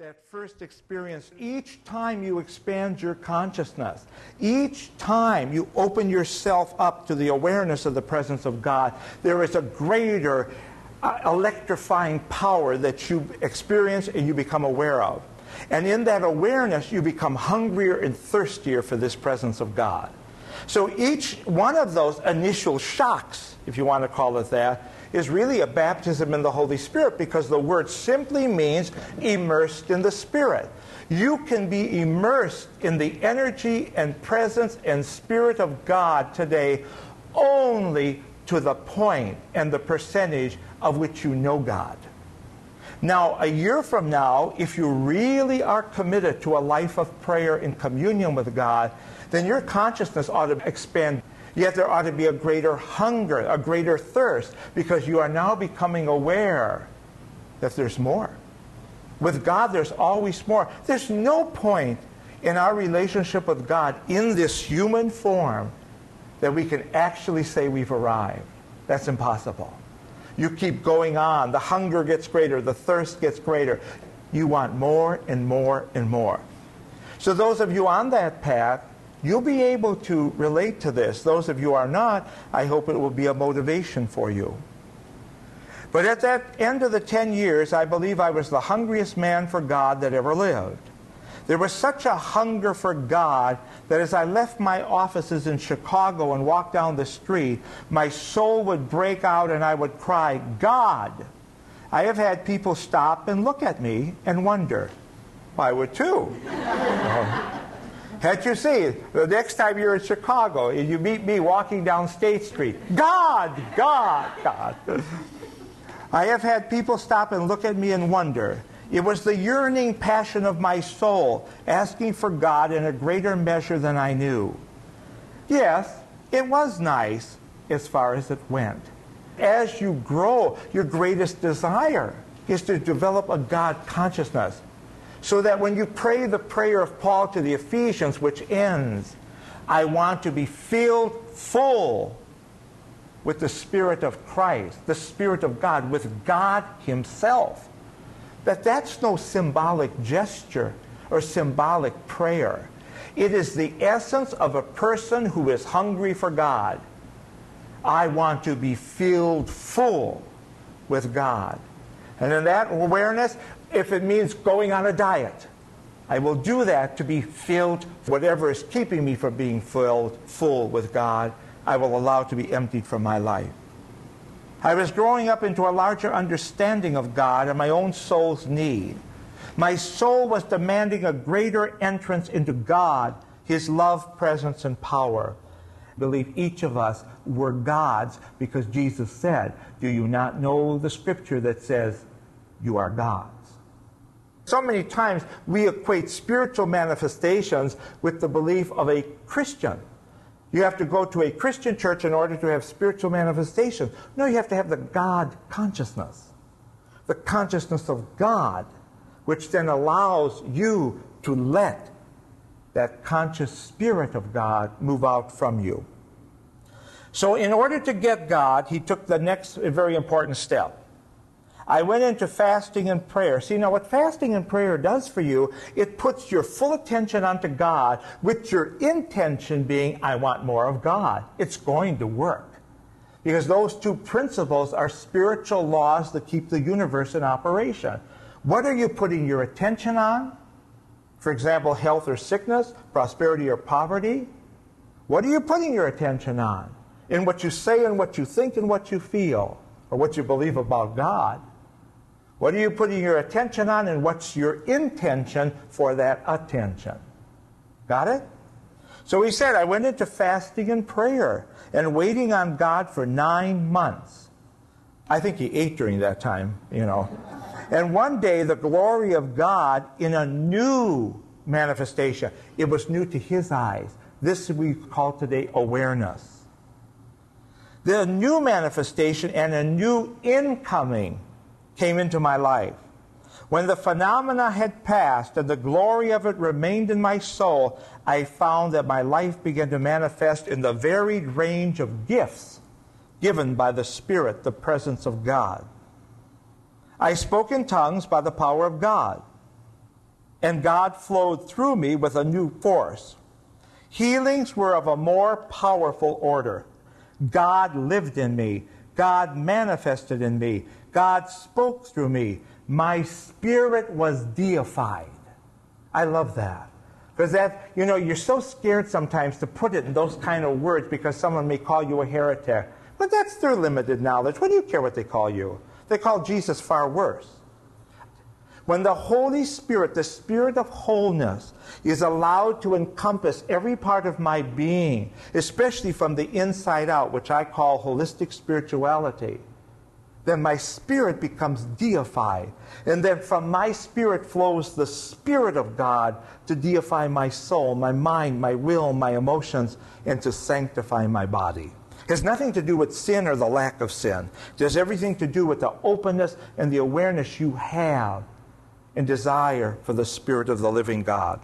that first experience, each time you expand your consciousness, each time you open yourself up to the awareness of the presence of God, there is a greater uh, electrifying power that you experience and you become aware of. And in that awareness, you become hungrier and thirstier for this presence of God. So each one of those initial shocks, if you want to call it that, is really a baptism in the Holy Spirit because the word simply means immersed in the Spirit. You can be immersed in the energy and presence and Spirit of God today only to the point and the percentage of which you know God. Now, a year from now, if you really are committed to a life of prayer in communion with God, then your consciousness ought to expand Yet there ought to be a greater hunger, a greater thirst, because you are now becoming aware that there's more. With God, there's always more. There's no point in our relationship with God in this human form that we can actually say we've arrived. That's impossible. You keep going on. The hunger gets greater, the thirst gets greater. You want more and more and more. So, those of you on that path, You'll be able to relate to this. Those of you are not, I hope it will be a motivation for you. But at that end of the 10 years, I believe I was the hungriest man for God that ever lived. There was such a hunger for God that as I left my offices in Chicago and walked down the street, my soul would break out and I would cry, God! I have had people stop and look at me and wonder. I would too. Can't you see? The next time you're in Chicago and you meet me walking down State Street, God, God, God. I have had people stop and look at me and wonder. It was the yearning passion of my soul asking for God in a greater measure than I knew. Yes, it was nice as far as it went. As you grow, your greatest desire is to develop a God consciousness so that when you pray the prayer of Paul to the Ephesians, which ends, I want to be filled full with the Spirit of Christ, the Spirit of God, with God Himself. That that's no symbolic gesture or symbolic prayer. It is the essence of a person who is hungry for God. I want to be filled full with God. And in that awareness, if it means going on a diet. I will do that to be filled. Whatever is keeping me from being filled full with God, I will allow to be emptied from my life. I was growing up into a larger understanding of God and my own soul's need. My soul was demanding a greater entrance into God, His love, presence, and power. I believe each of us were God's because Jesus said, Do you not know the scripture that says, You are God? So many times we equate spiritual manifestations with the belief of a Christian. You have to go to a Christian church in order to have spiritual manifestations. No, you have to have the God consciousness, the consciousness of God, which then allows you to let that conscious spirit of God move out from you. So, in order to get God, he took the next very important step. I went into fasting and prayer. See, now what fasting and prayer does for you, it puts your full attention onto God with your intention being, I want more of God. It's going to work. Because those two principles are spiritual laws that keep the universe in operation. What are you putting your attention on? For example, health or sickness, prosperity or poverty? What are you putting your attention on? In what you say and what you think and what you feel, or what you believe about God. What are you putting your attention on, and what's your intention for that attention? Got it? So he said, I went into fasting and prayer and waiting on God for nine months. I think he ate during that time, you know. And one day, the glory of God in a new manifestation, it was new to his eyes. This we call today awareness. The new manifestation and a new incoming came into my life. When the phenomena had passed and the glory of it remained in my soul, I found that my life began to manifest in the varied range of gifts given by the Spirit, the presence of God. I spoke in tongues by the power of God. and God flowed through me with a new force. Healings were of a more powerful order. God lived in me. God manifested in me. God spoke through me. My spirit was deified. I love that. Because that, you know, you're so scared sometimes to put it in those kind of words because someone may call you a heretic. But that's their limited knowledge. What do you care what they call you? They call Jesus far worse. When the Holy Spirit, the Spirit of wholeness, is allowed to encompass every part of my being, especially from the inside out, which I call holistic spirituality, then my spirit becomes deified. And then from my spirit flows the Spirit of God to deify my soul, my mind, my will, my emotions, and to sanctify my body. It has nothing to do with sin or the lack of sin. It has everything to do with the openness and the awareness you have and desire for the Spirit of the living God.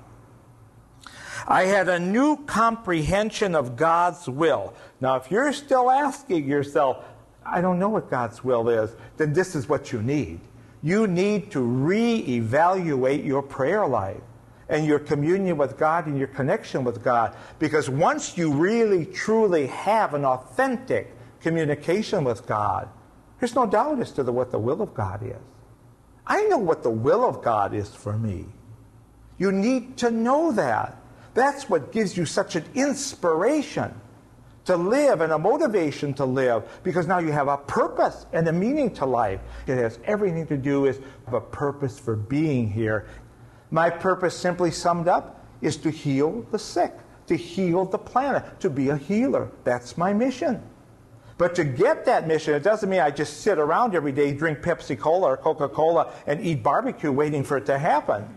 I had a new comprehension of God's will. Now, if you're still asking yourself, I don't know what God's will is, then this is what you need. You need to re-evaluate your prayer life and your communion with God and your connection with God. Because once you really, truly have an authentic communication with God, there's no doubt as to the, what the will of God is. I know what the will of God is for me. You need to know that. That's what gives you such an inspiration to live and a motivation to live because now you have a purpose and a meaning to life. It has everything to do with a purpose for being here. My purpose, simply summed up, is to heal the sick, to heal the planet, to be a healer. That's my mission. But to get that mission, it doesn't mean I just sit around every day, drink Pepsi Cola or Coca Cola, and eat barbecue waiting for it to happen.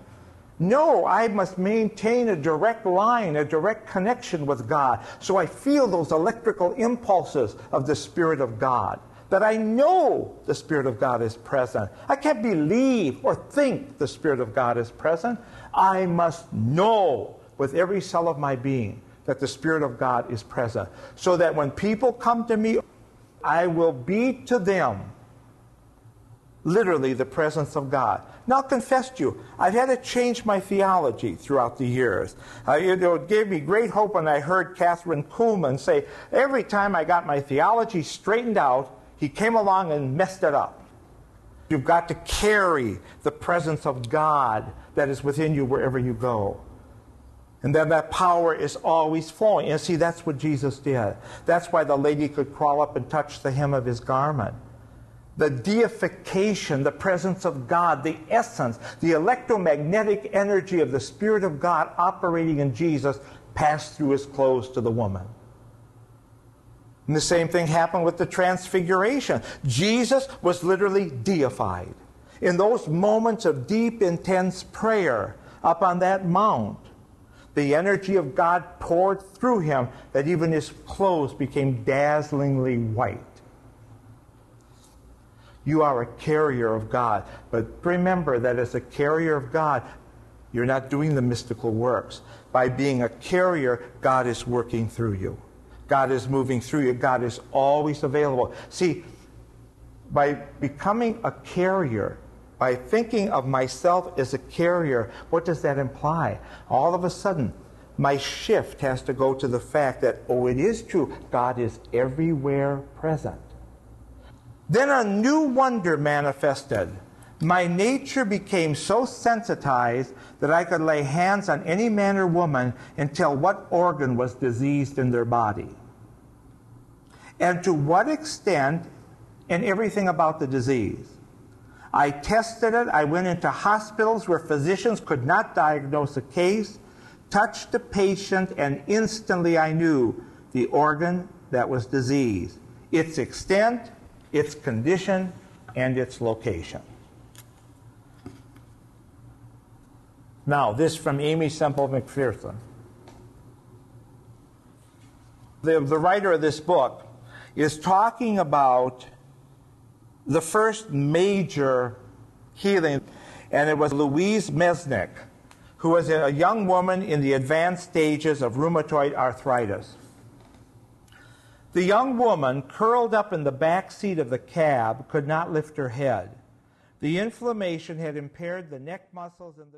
No, I must maintain a direct line, a direct connection with God, so I feel those electrical impulses of the Spirit of God. That I know the Spirit of God is present. I can't believe or think the Spirit of God is present. I must know with every cell of my being that the Spirit of God is present. So that when people come to me, I will be to them literally the presence of God. Now, I'll confess to you, I've had to change my theology throughout the years. Uh, it gave me great hope when I heard Kathryn Kuhlman say, every time I got my theology straightened out, he came along and messed it up. You've got to carry the presence of God that is within you wherever you go. And then that power is always flowing. And see, that's what Jesus did. That's why the lady could crawl up and touch the hem of his garment. The deification, the presence of God, the essence, the electromagnetic energy of the Spirit of God operating in Jesus passed through his clothes to the woman. And the same thing happened with the transfiguration. Jesus was literally deified. In those moments of deep, intense prayer up on that mount, the energy of God poured through him that even his clothes became dazzlingly white. You are a carrier of God. But remember that as a carrier of God, you're not doing the mystical works. By being a carrier, God is working through you. God is moving through you. God is always available. See, by becoming a carrier, by thinking of myself as a carrier, what does that imply? All of a sudden, my shift has to go to the fact that, oh, it is true, God is everywhere present. Then a new wonder manifested. My nature became so sensitized that I could lay hands on any man or woman and tell what organ was diseased in their body. And to what extent, and everything about the disease. I tested it. I went into hospitals where physicians could not diagnose a case, touched the patient, and instantly I knew the organ that was diseased, its extent, its condition, and its location. Now, this from Aimee Semple McPherson. The, the writer of this book is talking about the first major healing, and it was Louise Mesnick, who was a young woman in the advanced stages of rheumatoid arthritis. The young woman, curled up in the back seat of the cab, could not lift her head. The inflammation had impaired the neck muscles and the